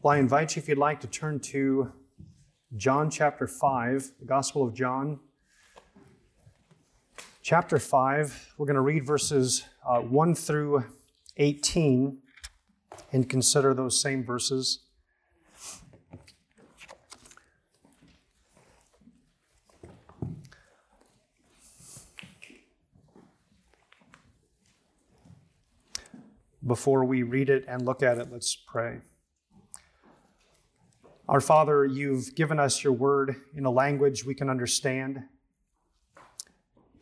Well, I invite you, if you'd like, to turn to John chapter 5, the Gospel of John. Chapter 5, we're going to read verses uh, 1 through 18 and consider those same verses. Before we read it and look at it, let's pray. Our Father, you've given us your word in a language we can understand,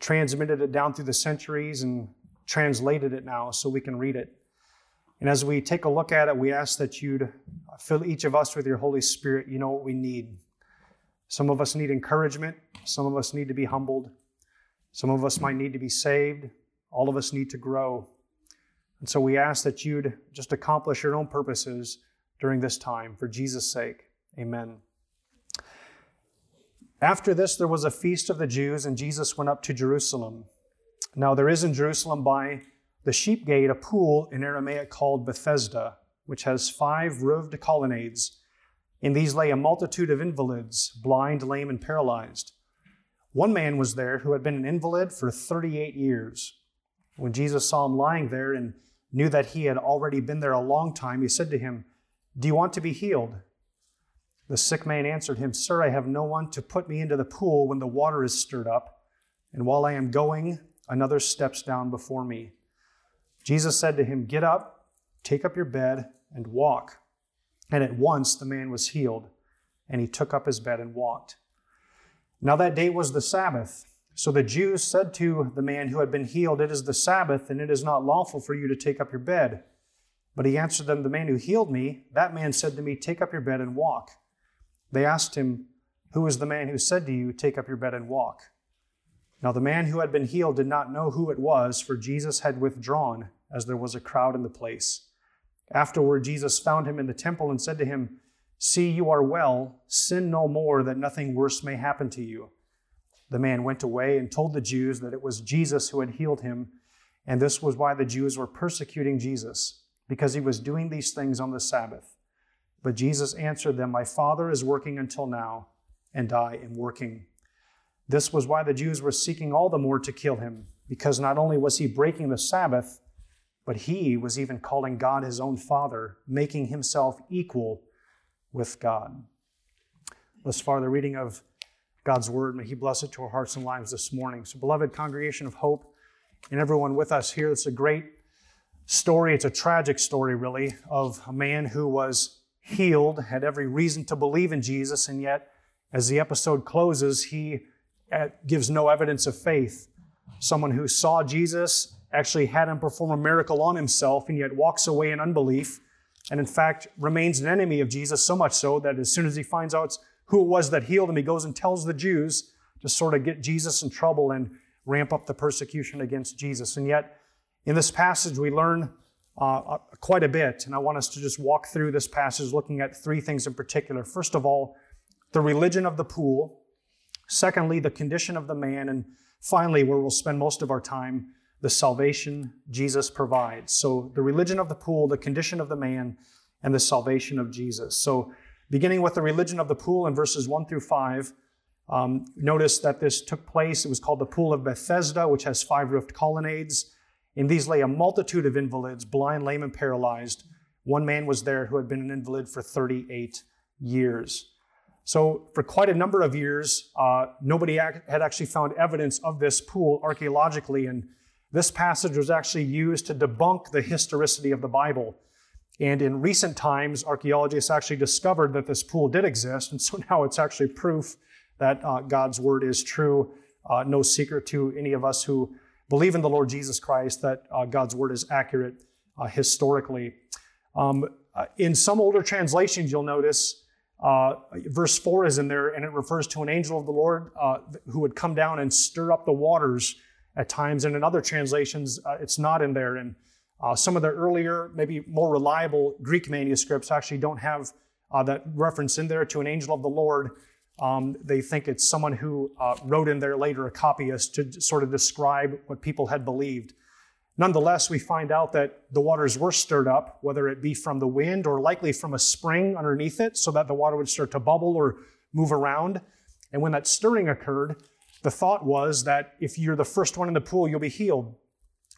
transmitted it down through the centuries, and translated it now so we can read it. And as we take a look at it, we ask that you'd fill each of us with your Holy Spirit. You know what we need. Some of us need encouragement, some of us need to be humbled, some of us might need to be saved, all of us need to grow. And so we ask that you'd just accomplish your own purposes during this time for Jesus' sake. Amen. After this, there was a feast of the Jews, and Jesus went up to Jerusalem. Now, there is in Jerusalem by the sheep gate a pool in Aramaic called Bethesda, which has five roofed colonnades. In these lay a multitude of invalids, blind, lame, and paralyzed. One man was there who had been an invalid for 38 years. When Jesus saw him lying there and knew that he had already been there a long time, he said to him, Do you want to be healed? The sick man answered him, Sir, I have no one to put me into the pool when the water is stirred up, and while I am going, another steps down before me. Jesus said to him, Get up, take up your bed, and walk. And at once the man was healed, and he took up his bed and walked. Now that day was the Sabbath. So the Jews said to the man who had been healed, It is the Sabbath, and it is not lawful for you to take up your bed. But he answered them, The man who healed me, that man said to me, Take up your bed and walk. They asked him, Who is the man who said to you, Take up your bed and walk? Now the man who had been healed did not know who it was, for Jesus had withdrawn, as there was a crowd in the place. Afterward, Jesus found him in the temple and said to him, See, you are well. Sin no more, that nothing worse may happen to you. The man went away and told the Jews that it was Jesus who had healed him, and this was why the Jews were persecuting Jesus, because he was doing these things on the Sabbath. But Jesus answered them, My Father is working until now, and I am working. This was why the Jews were seeking all the more to kill him, because not only was he breaking the Sabbath, but he was even calling God his own Father, making himself equal with God. Thus far, the reading of God's word. May he bless it to our hearts and lives this morning. So, beloved congregation of hope, and everyone with us here, it's a great story. It's a tragic story, really, of a man who was healed, had every reason to believe in Jesus, and yet, as the episode closes, he uh, gives no evidence of faith. Someone who saw Jesus actually had him perform a miracle on himself, and yet walks away in unbelief, and in fact remains an enemy of Jesus, so much so that as soon as he finds out who it was that healed him, he goes and tells the Jews to sort of get Jesus in trouble and ramp up the persecution against Jesus. And yet, in this passage, we learn uh, uh, quite a bit, and I want us to just walk through this passage looking at three things in particular. First of all, the religion of the pool. Secondly, the condition of the man. And finally, where we'll spend most of our time, the salvation Jesus provides. So, the religion of the pool, the condition of the man, and the salvation of Jesus. So, beginning with the religion of the pool in verses 1 through 5, um, notice that this took place. It was called the Pool of Bethesda, which has five roofed colonnades. In these lay a multitude of invalids, blind, lame, and paralyzed. One man was there who had been an invalid for 38 years. So, for quite a number of years, uh, nobody had actually found evidence of this pool archaeologically, and this passage was actually used to debunk the historicity of the Bible. And in recent times, archaeologists actually discovered that this pool did exist, and so now it's actually proof that uh, God's word is true. Uh, no secret to any of us who believe in the Lord Jesus Christ, that uh, God's word is accurate uh, historically. Um, uh, in some older translations, you'll notice uh, verse 4 is in there, and it refers to an angel of the Lord uh, who would come down and stir up the waters at times. And in other translations, uh, it's not in there. And some of the earlier, maybe more reliable Greek manuscripts actually don't have that reference in there to an angel of the Lord. Um, they think it's someone who uh, wrote in there later, a copyist, to sort of describe what people had believed. Nonetheless, we find out that the waters were stirred up, whether it be from the wind or likely from a spring underneath it, so that the water would start to bubble or move around. And when that stirring occurred, the thought was that if you're the first one in the pool, you'll be healed.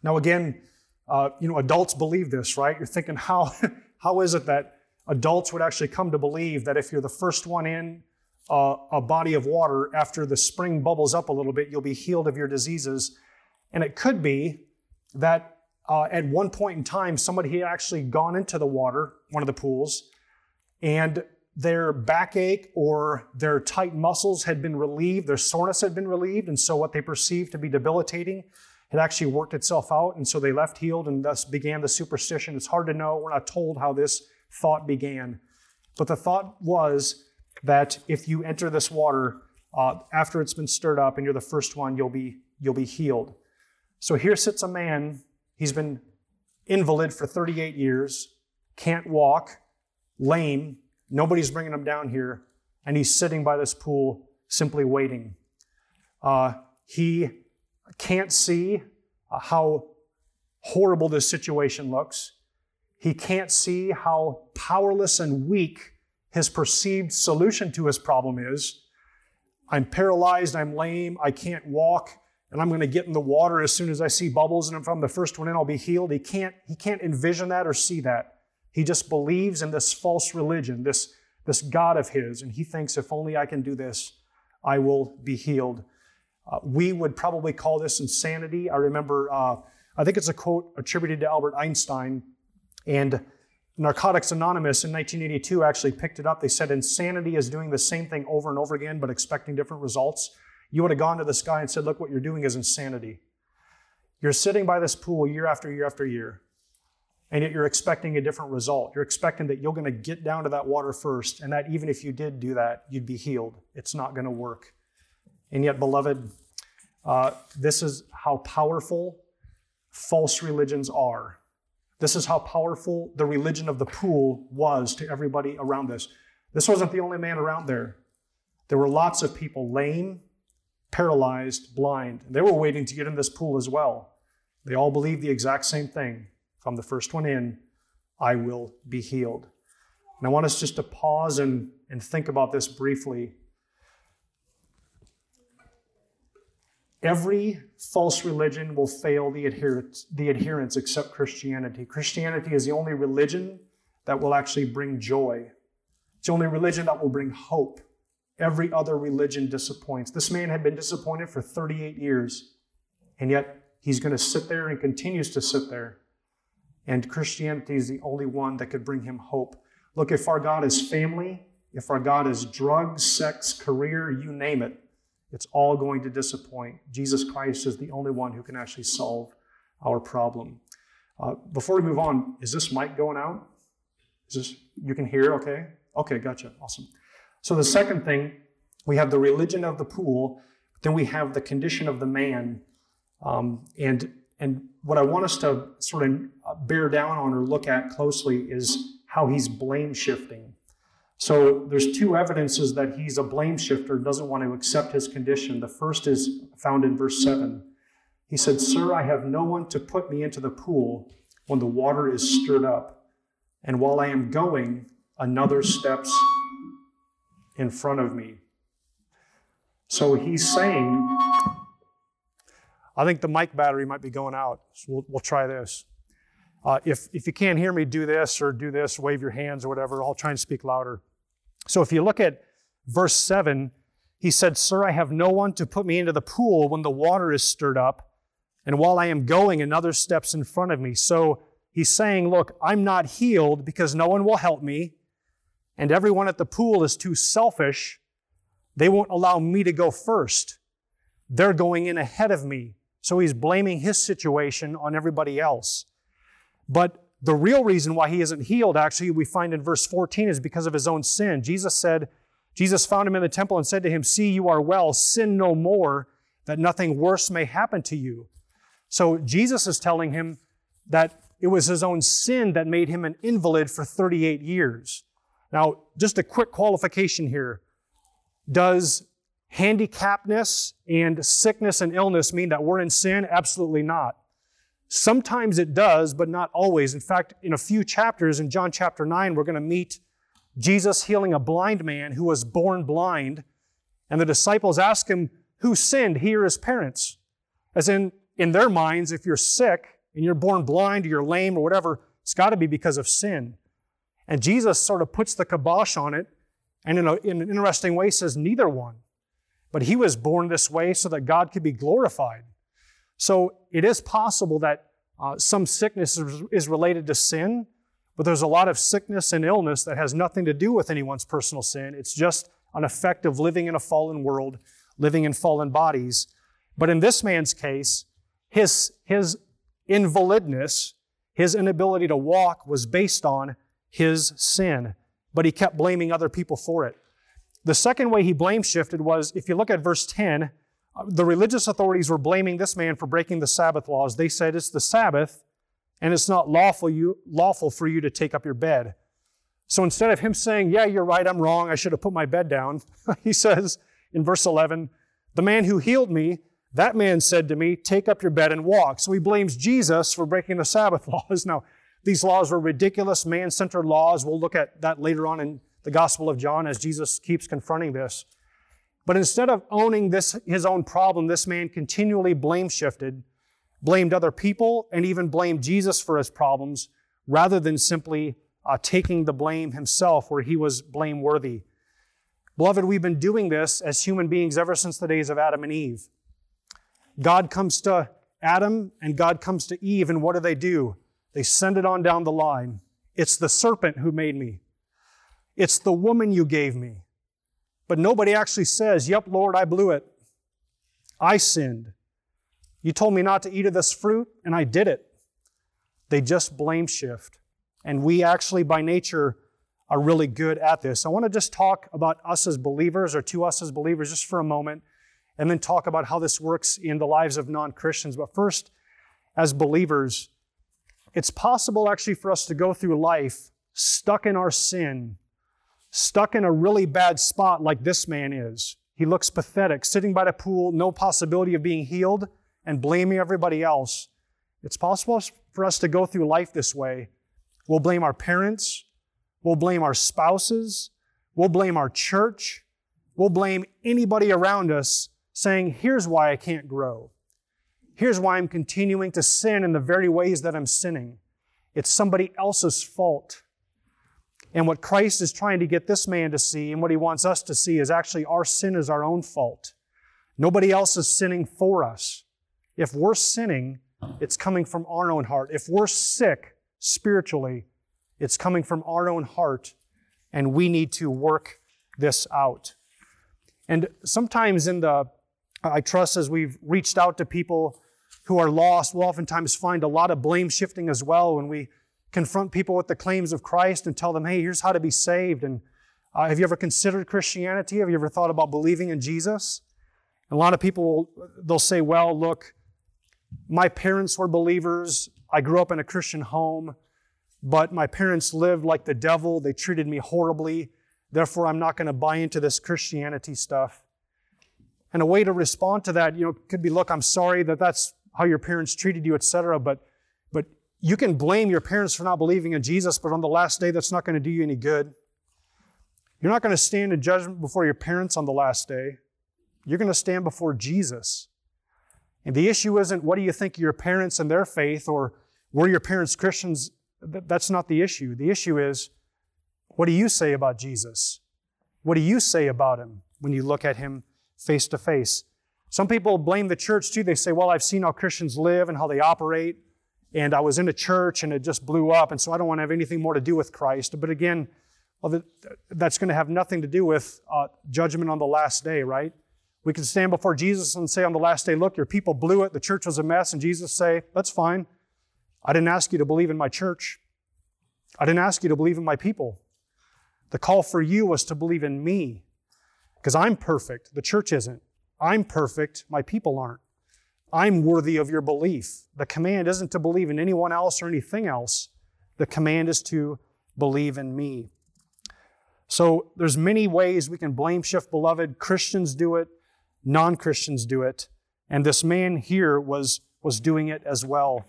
Now, again, uh, you know, adults believe this, right? You're thinking, how, how is it that adults would actually come to believe that if you're the first one in uh, a body of water, after the spring bubbles up a little bit, you'll be healed of your diseases? And it could be that uh, at one point in time, somebody had actually gone into the water, one of the pools, and their backache or their tight muscles had been relieved, their soreness had been relieved, and so what they perceived to be debilitating had actually worked itself out, and so they left healed, and thus began the superstition. It's hard to know. We're not told how this thought began. But the thought was that if you enter this water uh, after it's been stirred up and you're the first one, you'll be, you'll be healed. So here sits a man, he's been invalid for 38 years, can't walk, lame, nobody's bringing him down here, and he's sitting by this pool simply waiting. Uh, he can't see uh, how horrible this situation looks. He can't see how powerless and weak his perceived solution to his problem is. I'm paralyzed, I'm lame, I can't walk and I'm going to get in the water as soon as I see bubbles, and if I'm the first one in, I'll be healed. He can't, he can't envision that or see that. He just believes in this false religion, this, this God of his, and he thinks, if only I can do this, I will be healed. Uh, we would probably call this insanity. I remember, uh, I think it's a quote attributed to Albert Einstein, and Narcotics Anonymous in 1982 actually picked it up. They said insanity is doing the same thing over and over again, but expecting different results. You would have gone to this guy and said, Look, what you're doing is insanity. You're sitting by this pool year after year after year, and yet you're expecting a different result. You're expecting that you're going to get down to that water first, and that even if you did do that, you'd be healed. It's not going to work. And yet, beloved, uh, this is how powerful false religions are. This is how powerful the religion of the pool was to everybody around this. This wasn't the only man around there. There were lots of people lame, paralyzed, blind. They were waiting to get in this pool as well. They all believed the exact same thing. I'm the first one in, I will be healed. And I want us just to pause and, and think about this briefly. Every false religion will fail the adherents, the adherents except Christianity. Christianity is the only religion that will actually bring joy. It's the only religion that will bring hope. Every other religion disappoints. This man had been disappointed for 38 years, and yet he's going to sit there and continues to sit there. And Christianity is the only one that could bring him hope. Look, if our God is family, if our God is drugs, sex, career, you name it, it's all going to disappoint. Jesus Christ is the only one who can actually solve our problem. Uh, before we move on, is this mic going out? Is this, you can hear okay? Okay, gotcha. Awesome. So the second thing, we have the religion of the pool, then we have the condition of the man. Um, and, and what I want us to sort of bear down on or look at closely is how he's blame shifting. So there's two evidences that he's a blame shifter, doesn't want to accept his condition. The first is found in verse 7. He said, Sir, I have no one to put me into the pool when the water is stirred up. And while I am going, another steps in front of me. So he's saying, I think the mic battery might be going out. So we'll, we'll try this. Uh, if, if you can't hear me, do this or do this, wave your hands or whatever. I'll try and speak louder. So if you look at verse 7, he said, Sir, I have no one to put me into the pool when the water is stirred up. And while I am going, another steps in front of me. So he's saying, Look, I'm not healed because no one will help me and everyone at the pool is too selfish, they won't allow me to go first. They're going in ahead of me. So he's blaming his situation on everybody else. But the real reason why he isn't healed, actually, we find in verse 14, is because of his own sin. Jesus said, Jesus found him in the temple and said to him, See, you are well, sin no more, that nothing worse may happen to you. So Jesus is telling him that it was his own sin that made him an invalid for 38 years. Now, just a quick qualification here. Does handicappedness and sickness and illness mean that we're in sin? Absolutely not. Sometimes it does, but not always. In fact, in a few chapters, in John chapter 9, we're going to meet Jesus healing a blind man who was born blind. And the disciples ask him, Who sinned, he or his parents? As in, in their minds, if you're sick and you're born blind or you're lame or whatever, it's got to be because of sin. And Jesus sort of puts the kibosh on it and in, a, in an interesting way says, Neither one. But he was born this way so that God could be glorified. So it is possible that uh, some sickness is, is related to sin, but there's a lot of sickness and illness that has nothing to do with anyone's personal sin. It's just an effect of living in a fallen world, living in fallen bodies. But in this man's case, his, his invalidness, his inability to walk was based on his sin, but he kept blaming other people for it. The second way he blame shifted was if you look at verse 10, the religious authorities were blaming this man for breaking the Sabbath laws. They said it's the Sabbath and it's not lawful, you, lawful for you to take up your bed. So instead of him saying, Yeah, you're right, I'm wrong, I should have put my bed down, he says in verse 11, The man who healed me, that man said to me, Take up your bed and walk. So he blames Jesus for breaking the Sabbath laws. Now, these laws were ridiculous, man centered laws. We'll look at that later on in the Gospel of John as Jesus keeps confronting this. But instead of owning this, his own problem, this man continually blame shifted, blamed other people, and even blamed Jesus for his problems, rather than simply uh, taking the blame himself where he was blameworthy. Beloved, we've been doing this as human beings ever since the days of Adam and Eve. God comes to Adam and God comes to Eve, and what do they do? They send it on down the line. It's the serpent who made me. It's the woman you gave me. But nobody actually says, Yep, Lord, I blew it. I sinned. You told me not to eat of this fruit, and I did it. They just blame shift. And we actually, by nature, are really good at this. I want to just talk about us as believers, or to us as believers, just for a moment, and then talk about how this works in the lives of non Christians. But first, as believers, it's possible actually for us to go through life stuck in our sin stuck in a really bad spot like this man is. He looks pathetic, sitting by the pool, no possibility of being healed, and blaming everybody else. It's possible for us to go through life this way. We'll blame our parents, we'll blame our spouses, we'll blame our church, we'll blame anybody around us, saying, Here's why I can't grow. Here's why I'm continuing to sin in the very ways that I'm sinning. It's somebody else's fault. And what Christ is trying to get this man to see and what he wants us to see is actually our sin is our own fault. Nobody else is sinning for us. If we're sinning, it's coming from our own heart. If we're sick spiritually, it's coming from our own heart, and we need to work this out. And sometimes in the, I trust as we've reached out to people who are lost, we'll oftentimes find a lot of blame shifting as well when we confront people with the claims of Christ and tell them, hey, here's how to be saved. And uh, have you ever considered Christianity? Have you ever thought about believing in Jesus? And a lot of people, will they'll say, well, look, my parents were believers. I grew up in a Christian home, but my parents lived like the devil. They treated me horribly. Therefore, I'm not going to buy into this Christianity stuff. And a way to respond to that, you know, could be, look, I'm sorry that that's how your parents treated you, etc. But you can blame your parents for not believing in Jesus, but on the last day, that's not going to do you any good. You're not going to stand in judgment before your parents on the last day. You're going to stand before Jesus. And the issue isn't what do you think of your parents and their faith or were your parents Christians? That's not the issue. The issue is what do you say about Jesus? What do you say about him when you look at him face to face? Some people blame the church too. They say, well, I've seen how Christians live and how they operate and I was in a church and it just blew up, and so I don't want to have anything more to do with Christ. But again, well, that's going to have nothing to do with uh, judgment on the last day, right? We can stand before Jesus and say on the last day, look, your people blew it, the church was a mess, and Jesus say, that's fine. I didn't ask you to believe in my church. I didn't ask you to believe in my people. The call for you was to believe in me because I'm perfect. The church isn't. I'm perfect. My people aren't. I'm worthy of your belief. The command isn't to believe in anyone else or anything else. The command is to believe in me. So there's many ways we can blame shift, beloved. Christians do it, non-Christians do it, and this man here was, was doing it as well.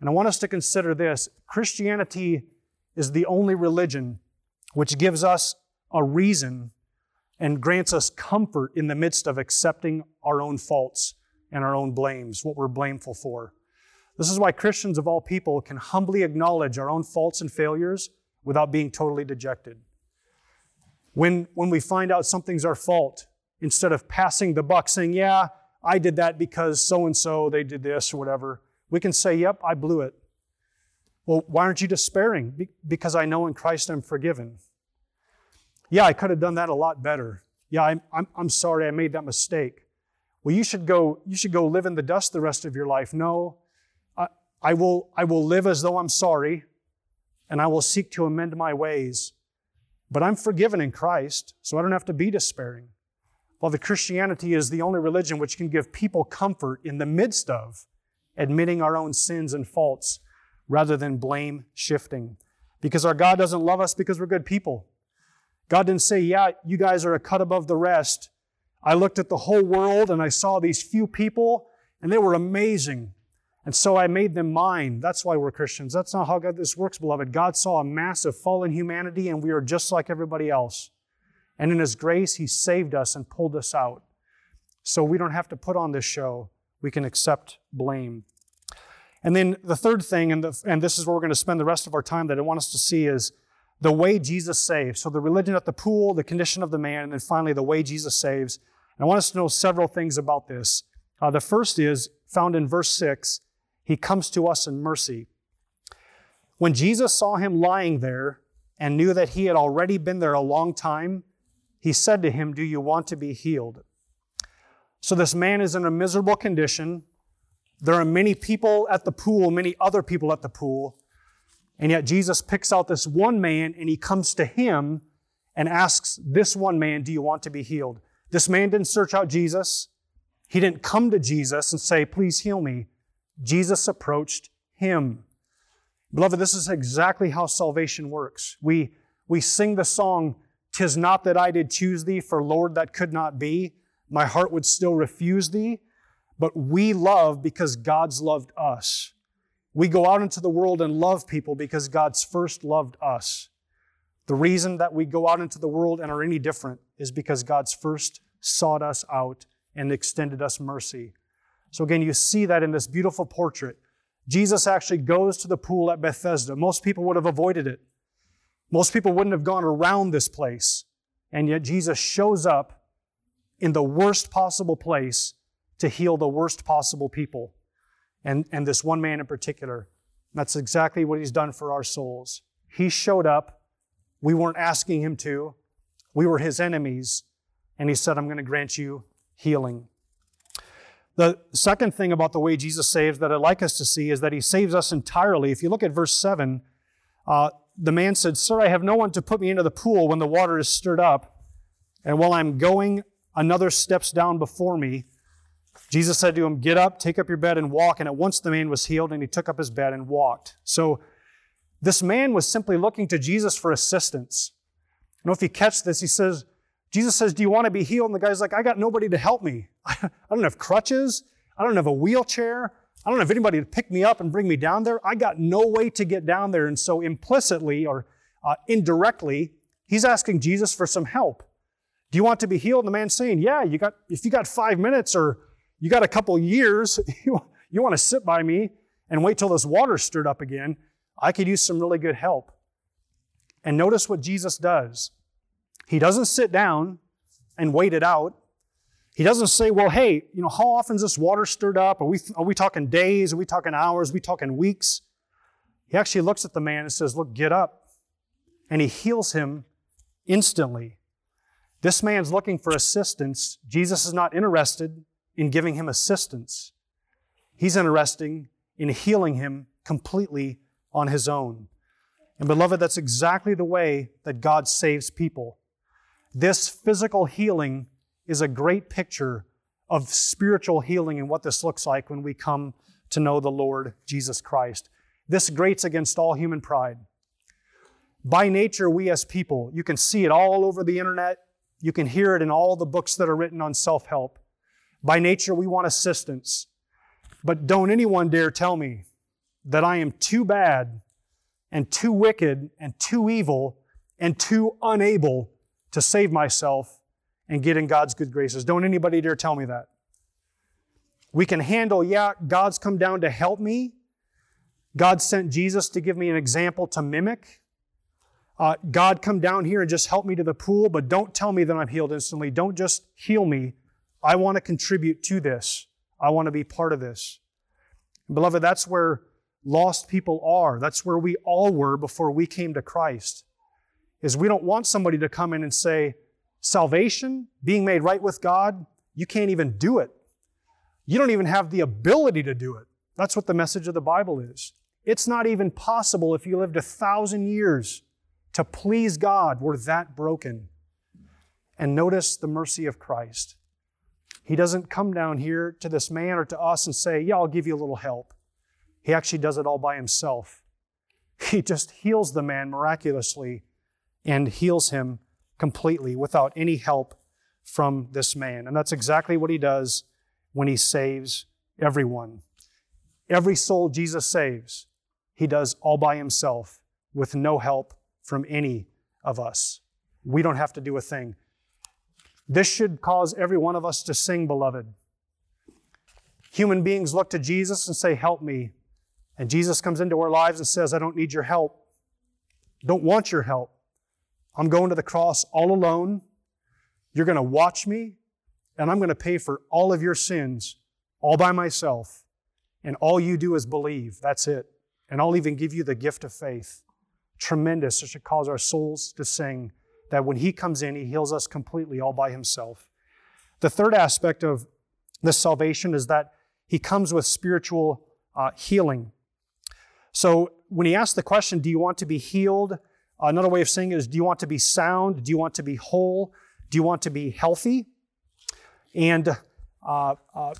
And I want us to consider this Christianity is the only religion which gives us a reason and grants us comfort in the midst of accepting our own faults and our own blames, what we're blameful for. This is why Christians of all people can humbly acknowledge our own faults and failures without being totally dejected. When, when we find out something's our fault, instead of passing the buck saying, Yeah, I did that because so and so, they did this or whatever, we can say, Yep, I blew it. Well, why aren't you despairing? Be- because I know in Christ I'm forgiven. Yeah, I could have done that a lot better. Yeah, I'm, I'm, I'm sorry I made that mistake. Well, you should go, you should go live in the dust the rest of your life. No, I, I, will, I will live as though I'm sorry, and I will seek to amend my ways. But I'm forgiven in Christ, so I don't have to be despairing. Well, the Christianity is the only religion which can give people comfort in the midst of admitting our own sins and faults rather than blame shifting. Because our God doesn't love us because we're good people. God didn't say, Yeah, you guys are a cut above the rest. I looked at the whole world and I saw these few people and they were amazing. And so I made them mine. That's why we're Christians. That's not how God this works, beloved. God saw a massive fallen humanity and we are just like everybody else. And in His grace, He saved us and pulled us out. So we don't have to put on this show. We can accept blame. And then the third thing, and, the, and this is where we're going to spend the rest of our time that I want us to see, is the way Jesus saves. So the religion at the pool, the condition of the man, and then finally the way Jesus saves. And I want us to know several things about this. Uh, the first is found in verse 6 He comes to us in mercy. When Jesus saw him lying there and knew that he had already been there a long time, he said to him, Do you want to be healed? So this man is in a miserable condition. There are many people at the pool, many other people at the pool. And yet Jesus picks out this one man and he comes to him and asks this one man, Do you want to be healed? This man didn't search out Jesus. He didn't come to Jesus and say, Please heal me. Jesus approached him. Beloved, this is exactly how salvation works. We, we sing the song, Tis not that I did choose thee, for Lord, that could not be. My heart would still refuse thee. But we love because God's loved us. We go out into the world and love people because God's first loved us. The reason that we go out into the world and are any different is because God's first sought us out and extended us mercy. So again, you see that in this beautiful portrait. Jesus actually goes to the pool at Bethesda. Most people would have avoided it. Most people wouldn't have gone around this place. And yet Jesus shows up in the worst possible place to heal the worst possible people and, and this one man in particular. That's exactly what he's done for our souls. He showed up. We weren't asking him to. We were his enemies. And he said, I'm going to grant you healing. The second thing about the way Jesus saves that I'd like us to see is that he saves us entirely. If you look at verse 7, uh, the man said, Sir, I have no one to put me into the pool when the water is stirred up. And while I'm going, another steps down before me. Jesus said to him, Get up, take up your bed, and walk. And at once the man was healed, and he took up his bed and walked. So this man was simply looking to Jesus for assistance. I don't know if you catch this. He says, Jesus says, Do you want to be healed? And the guy's like, I got nobody to help me. I don't have crutches. I don't have a wheelchair. I don't have anybody to pick me up and bring me down there. I got no way to get down there. And so implicitly or uh, indirectly, he's asking Jesus for some help. Do you want to be healed? And the man's saying, Yeah, you got, if you got five minutes or you got a couple years, you, you want to sit by me and wait till this water's stirred up again. I could use some really good help. And notice what Jesus does. He doesn't sit down and wait it out. He doesn't say, well, hey, you know, how often is this water stirred up? Are we, are we talking days? Are we talking hours? Are we talking weeks? He actually looks at the man and says, look, get up. And he heals him instantly. This man's looking for assistance. Jesus is not interested in giving him assistance. He's interested in healing him completely on his own. And beloved, that's exactly the way that God saves people. This physical healing is a great picture of spiritual healing and what this looks like when we come to know the Lord Jesus Christ. This grates against all human pride. By nature, we as people, you can see it all over the internet. You can hear it in all the books that are written on self help. By nature, we want assistance. But don't anyone dare tell me that I am too bad and too wicked and too evil and too unable to save myself and get in God's good graces. Don't anybody dare tell me that. We can handle, yeah, God's come down to help me. God sent Jesus to give me an example to mimic. Uh, God, come down here and just help me to the pool, but don't tell me that I'm healed instantly. Don't just heal me. I want to contribute to this. I want to be part of this. Beloved, that's where lost people are. That's where we all were before we came to Christ. Is we don't want somebody to come in and say, salvation, being made right with God, you can't even do it. You don't even have the ability to do it. That's what the message of the Bible is. It's not even possible if you lived a thousand years to please God. We're that broken. And notice the mercy of Christ. He doesn't come down here to this man or to us and say, Yeah, I'll give you a little help. He actually does it all by himself. He just heals the man miraculously and heals him completely without any help from this man. And that's exactly what he does when he saves everyone. Every soul Jesus saves, he does all by himself with no help from any of us. We don't have to do a thing. This should cause every one of us to sing, beloved. Human beings look to Jesus and say, Help me. And Jesus comes into our lives and says, I don't need your help. Don't want your help. I'm going to the cross all alone. You're going to watch me, and I'm going to pay for all of your sins all by myself. And all you do is believe. That's it. And I'll even give you the gift of faith. Tremendous. It should cause our souls to sing that when He comes in, He heals us completely all by Himself. The third aspect of this salvation is that He comes with spiritual uh, healing. So when He asks the question, Do you want to be healed? Another way of saying it is, Do you want to be sound? Do you want to be whole? Do you want to be healthy? And uh, uh,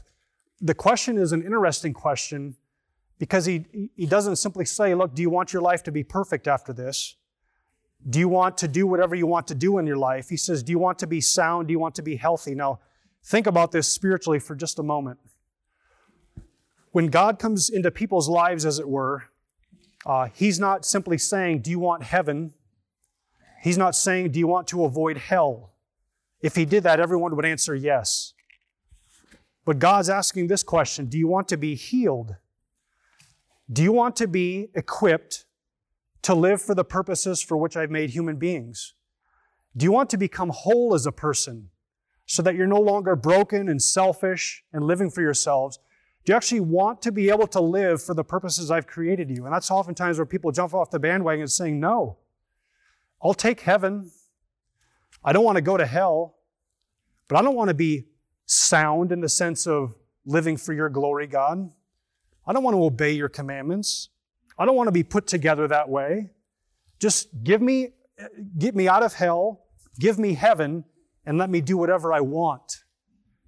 the question is an interesting question because he, he doesn't simply say, Look, do you want your life to be perfect after this? Do you want to do whatever you want to do in your life? He says, Do you want to be sound? Do you want to be healthy? Now, think about this spiritually for just a moment. When God comes into people's lives, as it were, uh, He's not simply saying, Do you want heaven? He's not saying, Do you want to avoid hell? If He did that, everyone would answer yes. But God's asking this question Do you want to be healed? Do you want to be equipped to live for the purposes for which I've made human beings? Do you want to become whole as a person so that you're no longer broken and selfish and living for yourselves? Do you actually want to be able to live for the purposes I've created you? And that's oftentimes where people jump off the bandwagon saying, No, I'll take heaven. I don't want to go to hell, but I don't want to be sound in the sense of living for your glory, God. I don't want to obey your commandments. I don't want to be put together that way. Just give me, get me out of hell, give me heaven, and let me do whatever I want.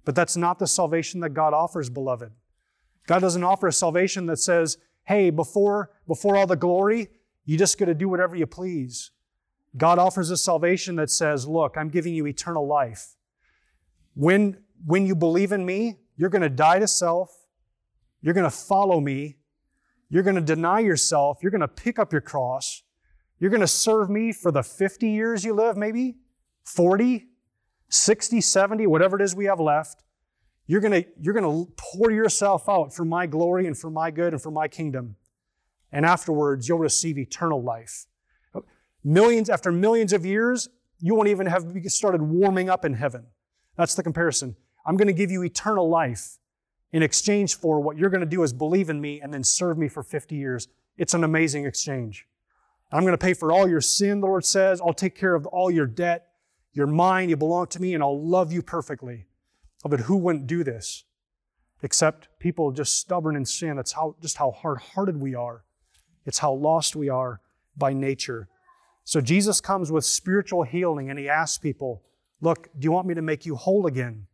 But that's not the salvation that God offers, beloved. God doesn't offer a salvation that says, hey, before, before all the glory, you just got to do whatever you please. God offers a salvation that says, look, I'm giving you eternal life. When, when you believe in me, you're going to die to self. You're going to follow me. You're going to deny yourself. You're going to pick up your cross. You're going to serve me for the 50 years you live, maybe 40, 60, 70, whatever it is we have left. You're going to, you're going to pour yourself out for my glory and for my good and for my kingdom. And afterwards, you'll receive eternal life. Millions, after millions of years, you won't even have started warming up in heaven. That's the comparison. I'm going to give you eternal life in exchange for what you're going to do is believe in me and then serve me for 50 years. It's an amazing exchange. I'm going to pay for all your sin, the Lord says. I'll take care of all your debt. You're mine. You belong to me, and I'll love you perfectly. But who wouldn't do this? Except people just stubborn in sin. That's how, just how hard hearted we are. It's how lost we are by nature. So Jesus comes with spiritual healing, and he asks people, Look, do you want me to make you whole again?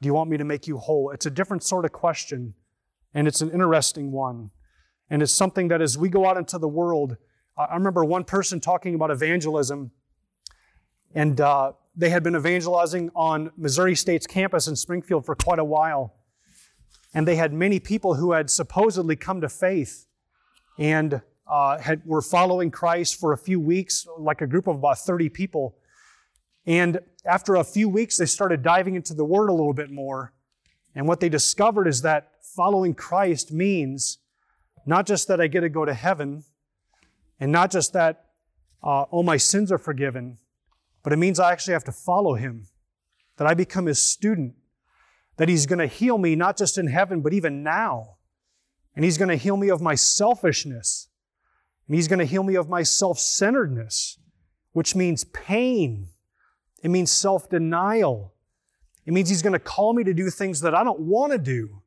Do you want me to make you whole? It's a different sort of question, and it's an interesting one. And it's something that as we go out into the world, I remember one person talking about evangelism, and uh, they had been evangelizing on Missouri State's campus in Springfield for quite a while. And they had many people who had supposedly come to faith. and uh, had, were following Christ for a few weeks, like a group of about 30 people. And after a few weeks, they started diving into the Word a little bit more. And what they discovered is that following Christ means not just that I get to go to heaven, and not just that uh, all my sins are forgiven, but it means I actually have to follow Him, that I become His student, that He's going to heal me not just in heaven, but even now. And He's going to heal me of my selfishness, and He's going to heal me of my self centeredness, which means pain. It means self denial. It means He's going to call me to do things that I don't want to do.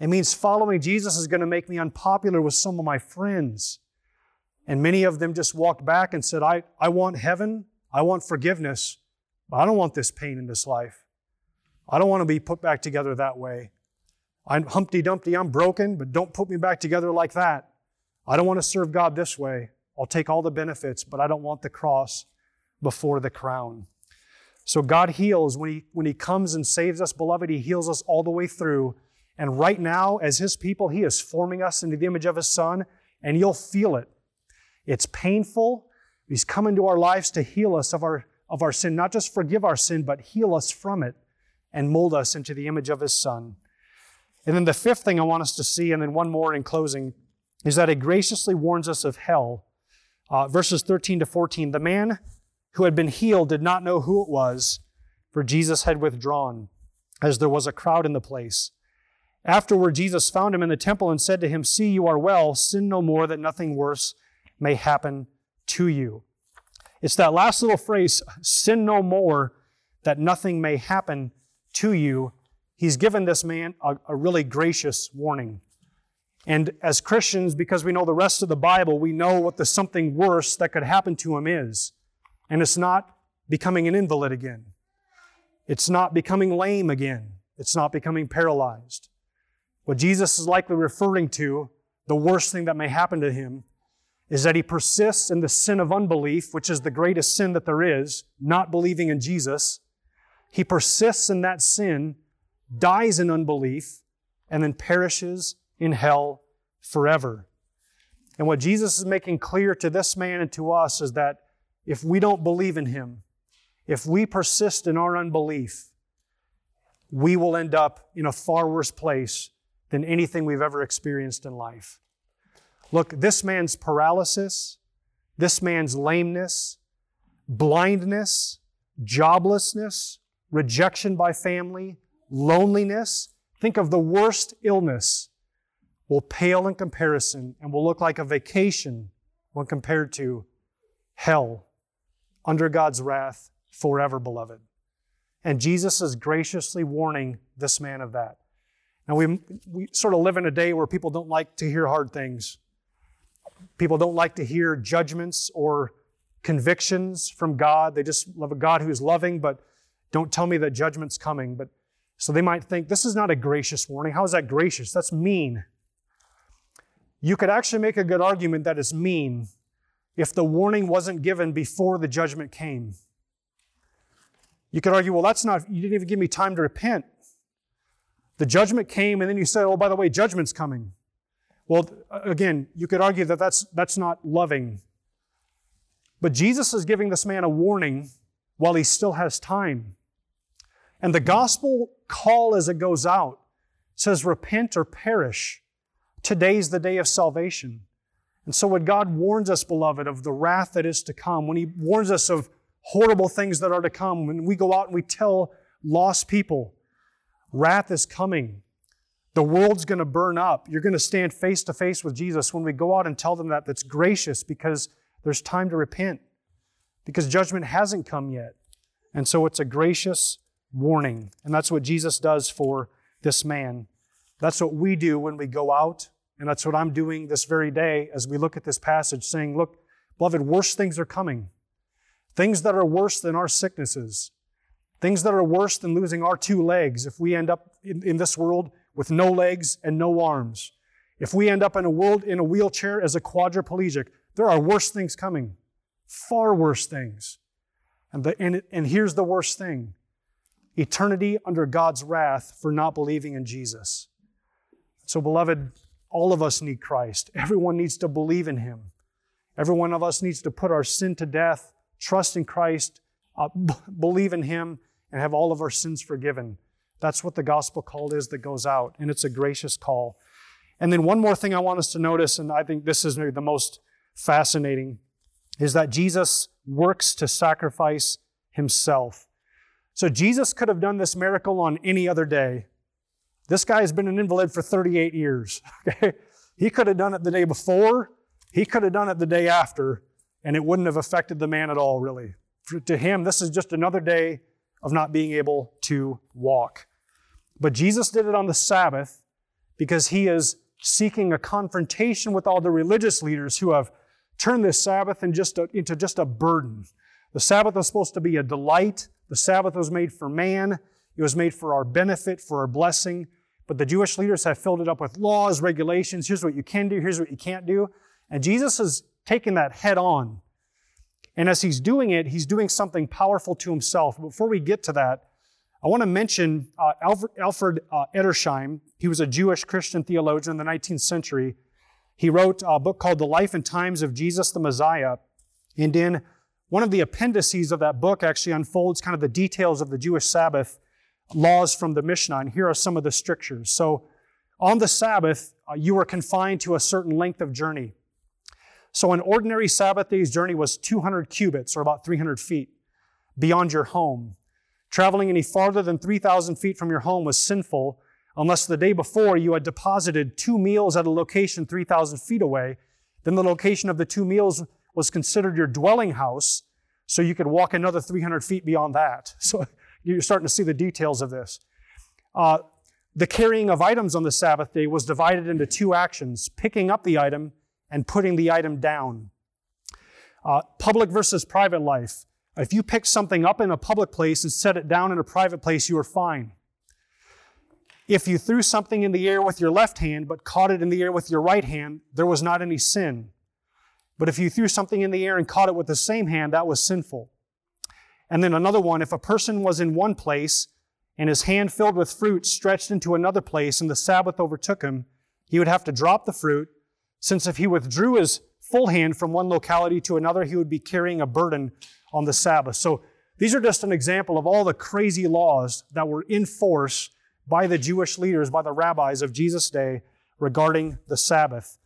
It means following Jesus is going to make me unpopular with some of my friends. And many of them just walked back and said, I, I want heaven, I want forgiveness, but I don't want this pain in this life. I don't want to be put back together that way. I'm Humpty Dumpty, I'm broken, but don't put me back together like that. I don't want to serve God this way. I'll take all the benefits, but I don't want the cross before the crown. So God heals when he, when he comes and saves us, beloved, He heals us all the way through. And right now, as His people, He is forming us into the image of His Son, and you'll feel it. It's painful. He's come into our lives to heal us of our, of our sin, not just forgive our sin, but heal us from it and mold us into the image of His Son. And then the fifth thing I want us to see, and then one more in closing, is that it graciously warns us of hell. Uh, verses 13 to 14 The man who had been healed did not know who it was, for Jesus had withdrawn, as there was a crowd in the place. Afterward, Jesus found him in the temple and said to him, See, you are well, sin no more, that nothing worse may happen to you. It's that last little phrase, sin no more, that nothing may happen to you. He's given this man a, a really gracious warning. And as Christians, because we know the rest of the Bible, we know what the something worse that could happen to him is. And it's not becoming an invalid again. It's not becoming lame again. It's not becoming paralyzed. What Jesus is likely referring to, the worst thing that may happen to him, is that he persists in the sin of unbelief, which is the greatest sin that there is, not believing in Jesus. He persists in that sin, dies in unbelief, and then perishes in hell forever. And what Jesus is making clear to this man and to us is that if we don't believe in him, if we persist in our unbelief, we will end up in a far worse place than anything we've ever experienced in life. Look, this man's paralysis, this man's lameness, blindness, joblessness, rejection by family, loneliness, think of the worst illness will pale in comparison and will look like a vacation when compared to hell under God's wrath forever, beloved. And Jesus is graciously warning this man of that. Now, we, we sort of live in a day where people don't like to hear hard things. People don't like to hear judgments or convictions from God. They just love a God who's loving, but don't tell me that judgment's coming. But so they might think this is not a gracious warning. How is that gracious? That's mean. You could actually make a good argument that it's mean if the warning wasn't given before the judgment came. You could argue, well, that's not, you didn't even give me time to repent. The judgment came, and then you said, oh, by the way, judgment's coming. Well, again, you could argue that that's, that's not loving. But Jesus is giving this man a warning while he still has time. And the gospel call as it goes out says, repent or perish. Today's the day of salvation. And so, when God warns us, beloved, of the wrath that is to come, when He warns us of horrible things that are to come, when we go out and we tell lost people, wrath is coming. The world's going to burn up. You're going to stand face to face with Jesus when we go out and tell them that. That's gracious because there's time to repent, because judgment hasn't come yet. And so it's a gracious warning. And that's what Jesus does for this man. That's what we do when we go out. And that's what I'm doing this very day as we look at this passage, saying, Look, beloved, worse things are coming. Things that are worse than our sicknesses. Things that are worse than losing our two legs if we end up in, in this world with no legs and no arms. If we end up in a world in a wheelchair as a quadriplegic, there are worse things coming, far worse things. And, the, and, and here's the worst thing eternity under God's wrath for not believing in Jesus. So, beloved, all of us need Christ. Everyone needs to believe in him. Every one of us needs to put our sin to death, trust in Christ, uh, b- believe in him, and have all of our sins forgiven. That's what the gospel call is that goes out, and it's a gracious call. And then one more thing I want us to notice, and I think this is maybe the most fascinating, is that Jesus works to sacrifice himself. So Jesus could have done this miracle on any other day. This guy has been an invalid for 38 years. Okay? He could have done it the day before, he could have done it the day after, and it wouldn't have affected the man at all, really. For, to him, this is just another day of not being able to walk. But Jesus did it on the Sabbath because he is seeking a confrontation with all the religious leaders who have turned this Sabbath in just a, into just a burden. The Sabbath was supposed to be a delight. The Sabbath was made for man. It was made for our benefit, for our blessing. But the Jewish leaders have filled it up with laws, regulations. Here's what you can do. Here's what you can't do. And Jesus is taking that head on. And as he's doing it, he's doing something powerful to himself. Before we get to that, I want to mention uh, Alfred, Alfred uh, Edersheim. He was a Jewish Christian theologian in the 19th century. He wrote a book called The Life and Times of Jesus the Messiah. And in one of the appendices of that book actually unfolds kind of the details of the Jewish Sabbath laws from the Mishnah. And here are some of the strictures. So, on the Sabbath, uh, you were confined to a certain length of journey. So, an ordinary Sabbath day's journey was 200 cubits, or about 300 feet, beyond your home. Traveling any farther than 3,000 feet from your home was sinful unless the day before you had deposited two meals at a location 3,000 feet away. Then the location of the two meals was considered your dwelling house, so you could walk another 300 feet beyond that. So you're starting to see the details of this. Uh, the carrying of items on the Sabbath day was divided into two actions picking up the item and putting the item down. Uh, public versus private life. If you picked something up in a public place and set it down in a private place, you were fine. If you threw something in the air with your left hand but caught it in the air with your right hand, there was not any sin. But if you threw something in the air and caught it with the same hand, that was sinful. And then another one, if a person was in one place and his hand filled with fruit stretched into another place and the Sabbath overtook him, he would have to drop the fruit, since if he withdrew his full hand from one locality to another, he would be carrying a burden on the Sabbath. So these are just an example of all the crazy laws that were in force by the Jewish leaders, by the rabbis of Jesus' day regarding the Sabbath.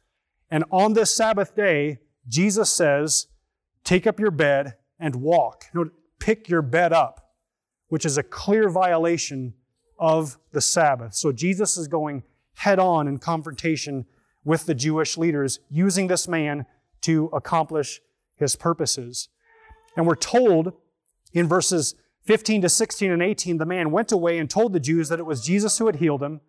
And on this Sabbath day, Jesus says, Take up your bed and walk. Pick your bed up, which is a clear violation of the Sabbath. So Jesus is going head on in confrontation with the Jewish leaders, using this man to accomplish his purposes. And we're told in verses 15 to 16 and 18, the man went away and told the Jews that it was Jesus who had healed him.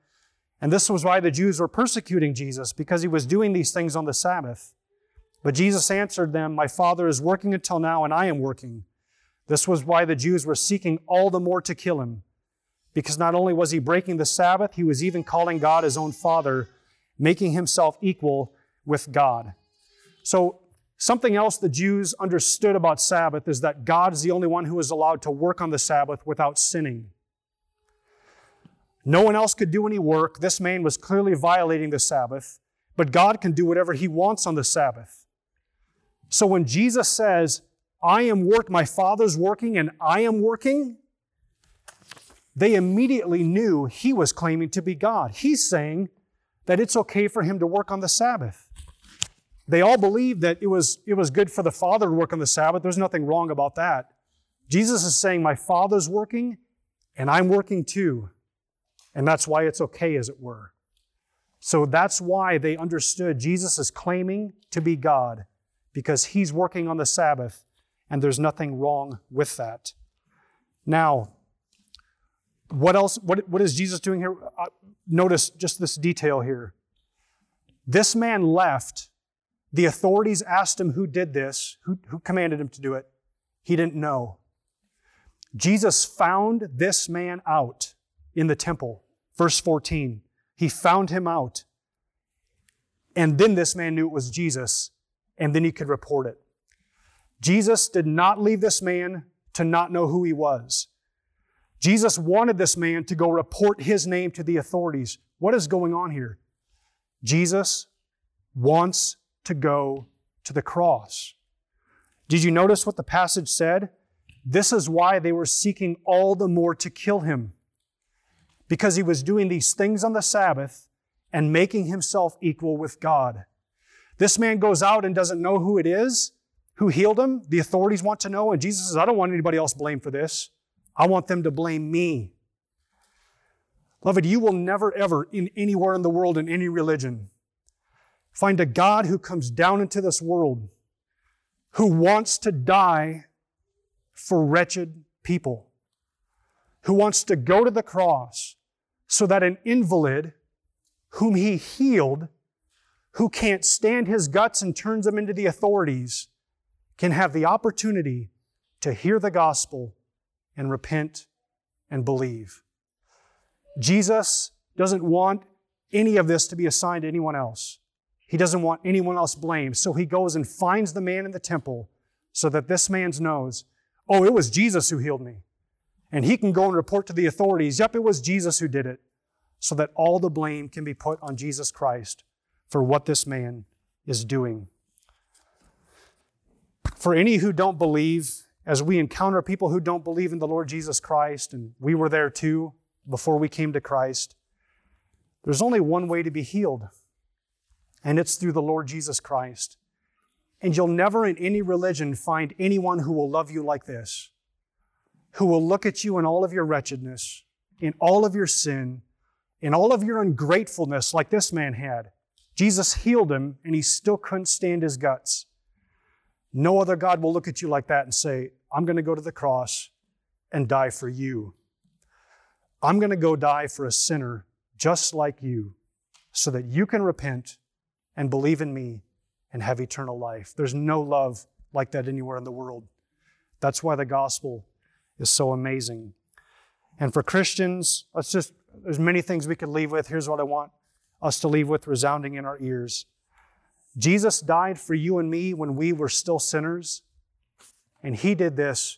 And this was why the Jews were persecuting Jesus, because he was doing these things on the Sabbath. But Jesus answered them, My Father is working until now, and I am working. This was why the Jews were seeking all the more to kill him, because not only was he breaking the Sabbath, he was even calling God his own Father, making himself equal with God. So Something else the Jews understood about Sabbath is that God is the only one who is allowed to work on the Sabbath without sinning. No one else could do any work. This man was clearly violating the Sabbath, but God can do whatever he wants on the Sabbath. So when Jesus says, I am work, my Father's working and I am working, they immediately knew he was claiming to be God. He's saying that it's okay for him to work on the Sabbath. They all believed that it was, it was good for the Father to work on the Sabbath. There's nothing wrong about that. Jesus is saying, My Father's working, and I'm working too. And that's why it's okay, as it were. So that's why they understood Jesus is claiming to be God, because he's working on the Sabbath, and there's nothing wrong with that. Now, what else? What, what is Jesus doing here? Uh, notice just this detail here. This man left the authorities asked him who did this, who, who commanded him to do it. He didn't know. Jesus found this man out in the temple. Verse 14. He found him out. And then this man knew it was Jesus, and then he could report it. Jesus did not leave this man to not know who he was. Jesus wanted this man to go report his name to the authorities. What is going on here? Jesus wants to go to the cross. Did you notice what the passage said? This is why they were seeking all the more to kill him. Because he was doing these things on the Sabbath and making himself equal with God. This man goes out and doesn't know who it is who healed him. The authorities want to know, and Jesus says, I don't want anybody else blamed for this. I want them to blame me. Beloved, you will never, ever, in anywhere in the world, in any religion, find a God who comes down into this world who wants to die for wretched people, who wants to go to the cross so that an invalid whom he healed, who can't stand his guts and turns them into the authorities, can have the opportunity to hear the gospel and repent and believe. Jesus doesn't want any of this to be assigned to anyone else. He doesn't want anyone else blamed. So he goes and finds the man in the temple so that this man knows, oh, it was Jesus who healed me. And he can go and report to the authorities, yep, it was Jesus who did it. So that all the blame can be put on Jesus Christ for what this man is doing. For any who don't believe, as we encounter people who don't believe in the Lord Jesus Christ, and we were there too before we came to Christ, there's only one way to be healed, and it's through the Lord Jesus Christ. And you'll never in any religion find anyone who will love you like this, who will look at you in all of your wretchedness, in all of your sin, in all of your ungratefulness, like this man had. Jesus healed him, and he still couldn't stand his guts. No other God will look at you like that and say, I'm going to go to the cross and die for you. I'm going to go die for a sinner just like you so that you can repent and believe in me and have eternal life. There's no love like that anywhere in the world. That's why the gospel is so amazing. And for Christians, let's just, there's many things we could leave with. Here's what I want us to leave with resounding in our ears. Jesus died for you and me when we were still sinners, and He did this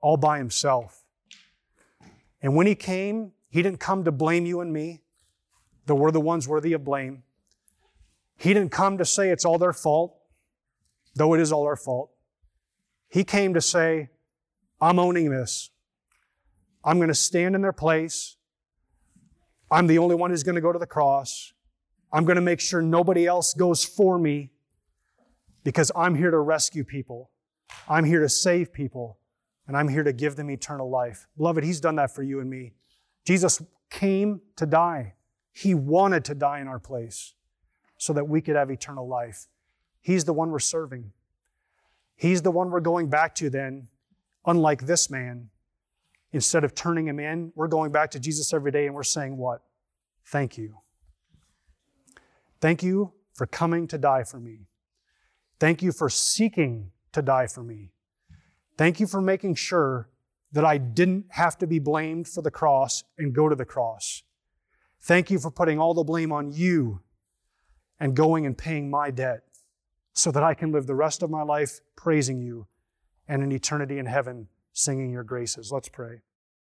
all by Himself. And when He came, He didn't come to blame you and me, though we're the ones worthy of blame. He didn't come to say it's all their fault, though it is all our fault. He came to say, I'm owning this. I'm going to stand in their place. I'm the only one who's going to go to the cross. I'm going to make sure nobody else goes for me because I'm here to rescue people. I'm here to save people, and I'm here to give them eternal life. Beloved, He's done that for you and me. Jesus came to die. He wanted to die in our place so that we could have eternal life. He's the one we're serving. He's the one we're going back to then, unlike this man. Instead of turning him in, we're going back to Jesus every day and we're saying, What? Thank you. Thank you for coming to die for me. Thank you for seeking to die for me. Thank you for making sure that I didn't have to be blamed for the cross and go to the cross. Thank you for putting all the blame on you and going and paying my debt so that I can live the rest of my life praising you and an eternity in heaven singing your graces. Let's pray.